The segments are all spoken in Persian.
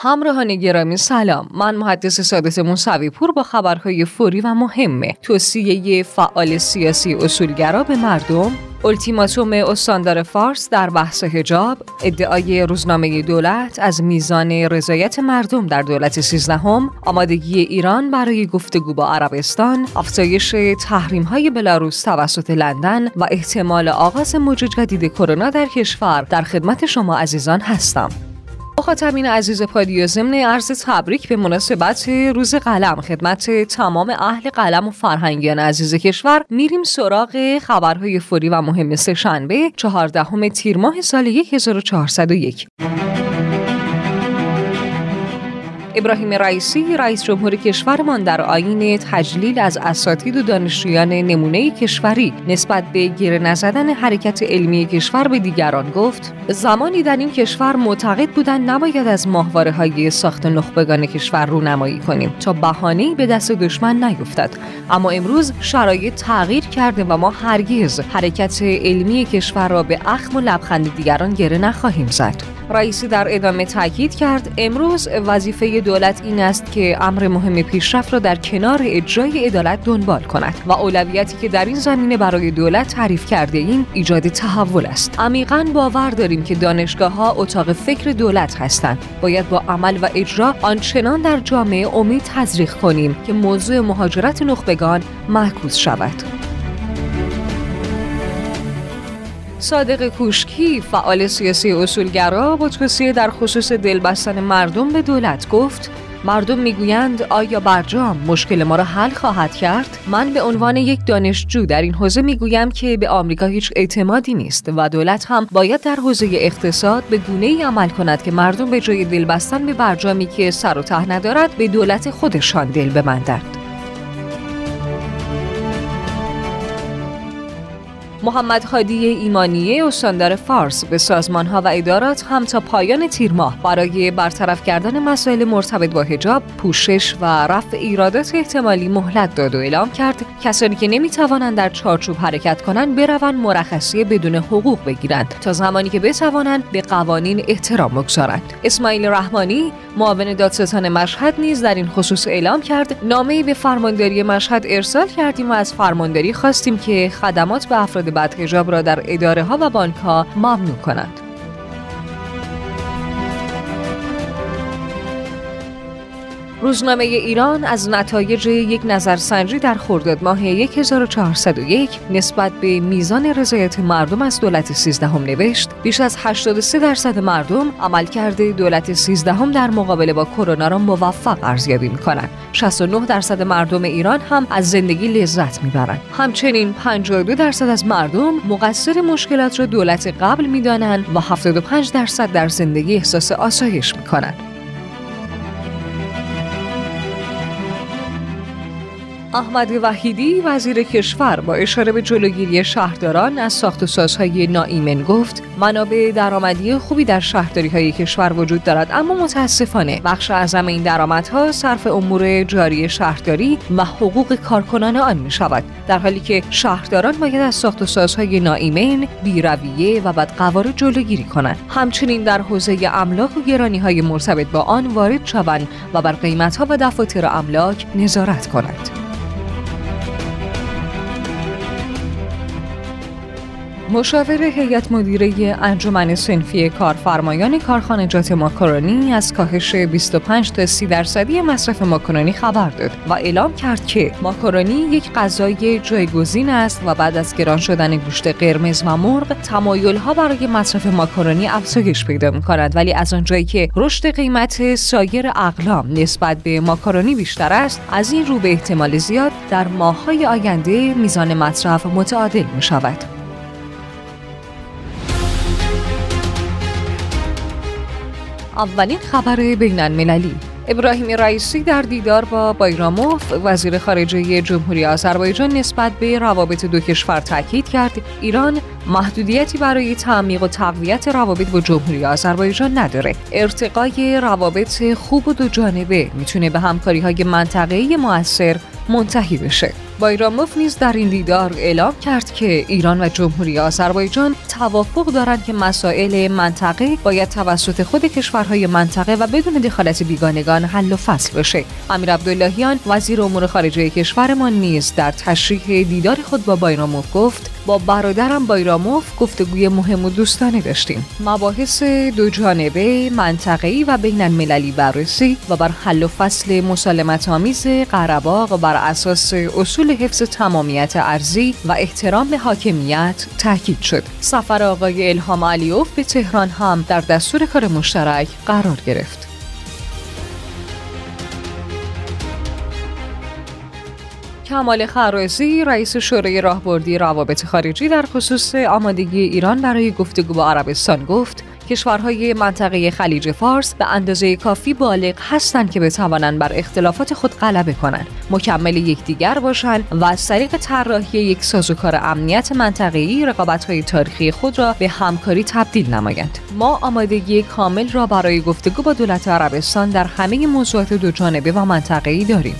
همراهان گرامی سلام. من محدث سادس موسوی پور با خبرهای فوری و مهمه. توصیه فعال سیاسی اصولگرا به مردم. التیماتوم استاندار فارس در بحث هجاب ادعای روزنامه دولت از میزان رضایت مردم در دولت سیزدهم. آمادگی ایران برای گفتگو با عربستان. افزایش تحریم های بلاروس توسط لندن و احتمال آغاز موج جدید کرونا در کشور. در خدمت شما عزیزان هستم. مخاطبین عزیز پادیو ضمن عرض تبریک به مناسبت روز قلم. خدمت تمام اهل قلم و فرهنگیان عزیز کشور. میریم سراغ خبرهای فوری و مهم سهشنبه چهاردهم تیر ماه سال 1401 ابراهیم رئیسی رئیس جمهور کشورمان در آین تجلیل از اساتید و دانشجویان نمونه کشوری. نسبت به گیر نزدن حرکت علمی کشور به دیگران گفت زمانی در این کشور معتقد بودند نباید از ماهواره های ساخت نخبگان کشور رونمایی کنیم تا بهانه‌ای به دست دشمن نیفتد. اما امروز شرایط تغییر کرده و ما هرگز حرکت علمی کشور را به اخم و لبخند دیگران گره نخواهیم زد. رئیسی در ادامه تاکید کرد امروز وظیفه دولت این است که امر مهم پیشرفت را در کنار اجرای عدالت دنبال کند و اولویتی که در این زمینه برای دولت تعریف کرده ایم ایجاد تحول است. عمیقا باور داریم که دانشگاه ها اتاق فکر دولت هستند. باید با عمل و اجرا آنچنان در جامعه امید تزریق کنیم که موضوع مهاجرت نخبگان معکوس شود. صادق کوشکی فعال سیاسی اصولگرا با توصیه در خصوص دلبستن مردم به دولت گفت مردم می‌گویند آیا برجام مشکل ما را حل خواهد کرد؟ من به عنوان یک دانشجو در این حوزه می‌گویم که به آمریکا هیچ اعتمادی نیست و دولت هم باید در حوزه اقتصاد به گونه ای عمل کند که مردم به جای دل بستن به برجامی که سر و ته ندارد به دولت خودشان دل ببندند. محمد هادی ایمانیه استاندار فارس به سازمان ها و ادارات هم تا پایان تیر ماه برای برطرف کردن مسائل مرتبط با حجاب، پوشش و رفع ایرادات احتمالی مهلت داد و اعلام کرد کسانی که نمی توانند در چارچوب حرکت کنند بروند مرخصی بدون حقوق بگیرند تا زمانی که بتوانند به قوانین احترام بگذارند. اسماعیل رحمانی معاون دادستان مشهد نیز در این خصوص اعلام کرد نامه به فرمانداری مشهد ارسال کردیم و از فرمانداری خواستیم که خدمات به افراد بدهجاب را در اداره ها و بانک ها ممنوع کنند. روزنامه ایران از نتایج یک نظرسنجی در خرداد ماه 1401 نسبت به میزان رضایت مردم از دولت 13 هم نوشت. بیش از 83 درصد مردم عملکرد دولت 13 هم در مقابله با کرونا را موفق ارزیابی می کنند 69 درصد مردم ایران هم از زندگی لذت می‌برند. همچنین 52 درصد از مردم مقصر مشکلات را دولت قبل می‌دانند و 75 درصد در زندگی احساس آسایش می‌کنند. احمد وحیدی وزیر کشور با اشاره به جلوگیری شهرداران از ساخت و سازهای ناایمن گفت منابع درآمدی خوبی در شهرداری های کشور وجود دارد اما متاسفانه بخش اعظم این درآمدها صرف امور جاری شهرداری و حقوق کارکنان آن می شود در حالی که شهرداران باید از ساخت و سازهای ناایمن بیرویه و بدقوار جلوگیری کنند. همچنین در حوزه املاک و گرانی های مرتبط با آن وارد شوند و بر قیمت ها و دفاتر املاک نظارت کنند. مشاور هیئت مدیره انجمن سنفی کارفرمایان کارخانجات ماکارونی از کاهش 25 تا 30 درصدی مصرف ماکارونی خبر داد و اعلام کرد که ماکارونی یک غذای جایگزین است و بعد از گران شدن گوشت قرمز و مرغ تمایل ها برای مصرف ماکارونی افزایش پیدا می کند ولی از آنجایی که رشد قیمت سایر اقلام نسبت به ماکارونی بیشتر است از این رو به احتمال زیاد در ماه‌های آینده میزان مصرف متعادل می اولین خبر بین المللی ابراهیم رئیسی در دیدار با بایراموف وزیر خارجه جمهوری آذربایجان نسبت به روابط دو کشور تاکید کرد. ایران محدودیتی برای تعمیق و تقویت روابط با جمهوری آذربایجان نداره. ارتقای روابط خوب و دو جانبه می‌تونه به همکاری های منطقه‌ای موثر منتهی بشه. بایراموف نیز در این دیدار اعلام کرد که ایران و جمهوری آذربایجان توافق دارند که مسائل منطقه باید توسط خود کشورهای منطقه و بدون دخالت بیگانگان حل و فصل بشه. امیر عبداللهیان وزیر امور خارجه کشورمان نیز در تشریح دیدار خود با بایراموف گفت با برادرم بایراموف گفتگوی مهم و دوستانه داشتیم. مباحث دو جانبه، منطقه‌ای و بین المللی بررسی و بر حل و فصل مسالمت آمیز قرباق بر اساس اصول حفظ تمامیت ارزی و احترام به حاکمیت تاکید شد. سفر آقای الهام علیوف به تهران هم در دستور کار مشترک قرار گرفت. کمال خرازی رئیس شورای راهبردی روابط خارجی در خصوص آمادگی ایران برای گفتگو با عربستان گفت کشورهای منطقه خلیج فارس به اندازه کافی بالغ هستند که بتوانند بر اختلافات خود غلبه کنند. مکمل یکدیگر باشند و از طریق طراحی یک سازوکار امنیت منطقه‌ای رقابت‌های تاریخی خود را به همکاری تبدیل نمایند. ما آمادگی کامل را برای گفتگو با دولت عربستان در همه موضوعات دو جانبه و منطقه‌ای داریم.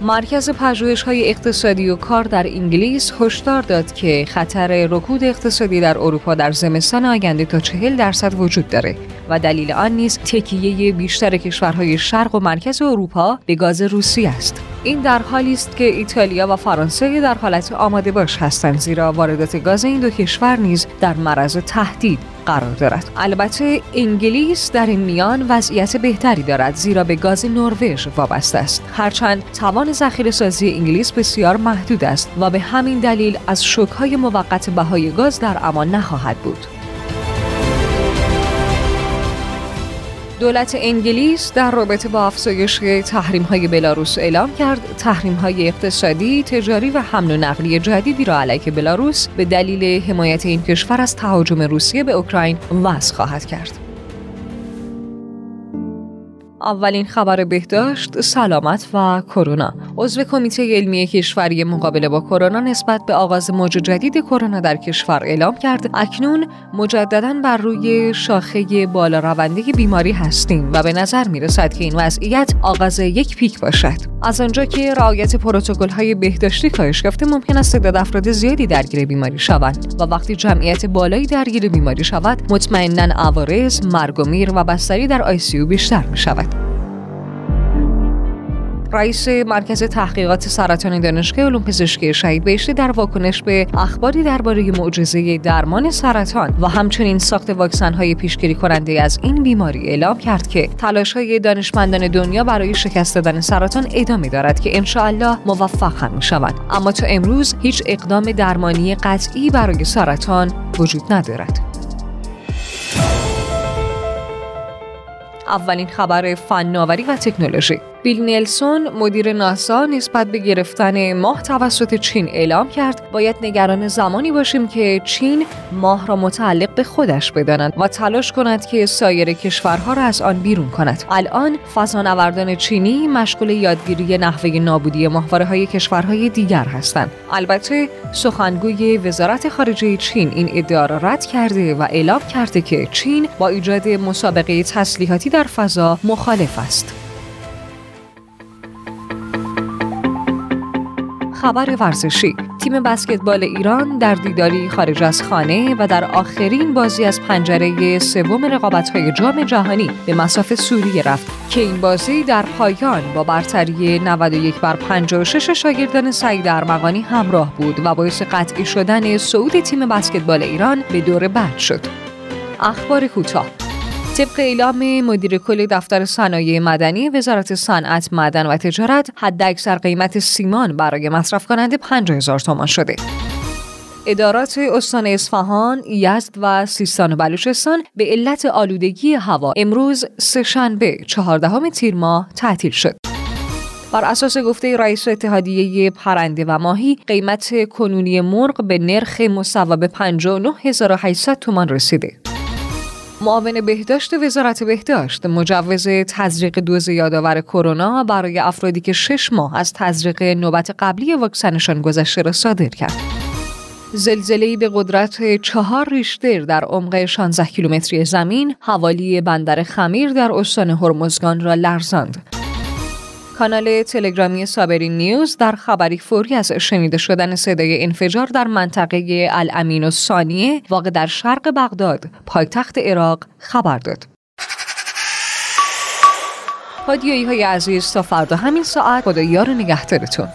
مرکز های اقتصادی و کار در انگلیس هشدار داد که خطر رکود اقتصادی در اروپا در زمستان آینده تا چهل درصد وجود داره و دلیل آن نیز تکیه بیشتر کشورهای شرق و مرکز اروپا به گاز روسی است. این در حالی است که ایتالیا و فرانسه در حالت آماده باش هستند زیرا واردات گاز این دو کشور نیز در معرض تهدید قرار دارد. البته انگلیس در این میان وضعیت بهتری دارد زیرا به گاز نروژ وابسته است. هرچند توان ذخیره سازی انگلیس بسیار محدود است و به همین دلیل از شوکهای موقت بهای گاز در امان نخواهد بود. دولت انگلیس در رابطه با افزایش تحریم های بلاروس اعلام کرد تحریم های اقتصادی، تجاری و حمل و نقلی جدیدی را علیه بلاروس به دلیل حمایت این کشور از تهاجم روسیه به اوکراین وضع خواهد کرد. اولین خبر بهداشت سلامت و کرونا. عضو کمیته علمی کشوری مقابله با کرونا نسبت به آغاز موج جدید کرونا در کشور اعلام کرد. اکنون مجددا بر روی شاخه بالا رونده بیماری هستیم و به نظر می رسد که این وضعیت آغاز یک پیک باشد. از آنجا که رعایت پروتکل های بهداشتی کاهش یافته ممکن است تعداد افراد زیادی درگیر بیماری شوند و وقتی جمعیت بالایی درگیر بیماری شود مطمئنا عوارض مرگ و میر و بستری در ICU بیشتر می شود رئیس مرکز تحقیقات سرطان دانشگاه علوم پزشکی شهید بهشتی در واکنش به اخباری درباره معجزه درمان سرطان و همچنین ساخت واکسن های پیشگیری کننده از این بیماری اعلام کرد که تلاش های دانشمندان دنیا برای شکست دادن سرطان ادامه دارد که انشاءالله موفق هم شود. اما تا امروز هیچ اقدام درمانی قطعی برای سرطان وجود ندارد. اولین خبر فناوری و تکنولوژی. بیل نیلسون مدیر ناسا نسبت به گرفتن ماه توسط چین اعلام کرد باید نگران زمانی باشیم که چین ماه را متعلق به خودش بداند و تلاش کند که سایر کشورها را از آن بیرون کند. الان فضانوردان چینی مشغول یادگیری نحوه نابودی ماهواره های کشورهای دیگر هستند. البته سخنگوی وزارت خارجه چین این ادعا را رد کرده و اعلام کرده که چین با ایجاد مسابقه تسلیحاتی در فضا مخالف است. خبر ورزشی تیم بسکتبال ایران در دیداری خارج از خانه و در آخرین بازی از پنجره سوم رقابت‌های جام جهانی به مساف سوریه رفت که این بازی در پایان با برتری 91 بر 56 شاگردان سعید ارمغانی همراه بود و باعث قطعی شدن صعود تیم بسکتبال ایران به دور بعد شد. اخبار کوتاه طبق اعلام مدیر کل دفتر صنایع مدنی وزارت صنعت معدن و تجارت حد اکثر قیمت سیمان برای مصرف کننده 5000 تومان شده ادارات استان اصفهان، یزد و سیستان و بلوچستان به علت آلودگی هوا امروز سهشنبه چهاردهم تیر ماه تعطیل شد. بر اساس گفته رئیس اتحادیه پرنده و ماهی قیمت کنونی مرغ به نرخ مصوب به 59800 تومان رسیده. معاون بهداشت وزارت بهداشت مجوز تزریق دوز یادآور کرونا برای افرادی که شش ماه از تزریق نوبت قبلی واکسنشان گذشته را صادر کرد. زلزله‌ای به قدرت چهار ریشتر در عمق 16 کیلومتری زمین حوالی بندر خمیر در استان هرمزگان را لرزاند. کانال تلگرامی سابرین نیوز در خبری فوری از شنیده شدن صدای انفجار در منطقه الامین و ثانیه واقع در شرق بغداد پایتخت عراق خبر داد. پادیایی های عزیز تا فردا همین ساعت خدا یار نگهدارتون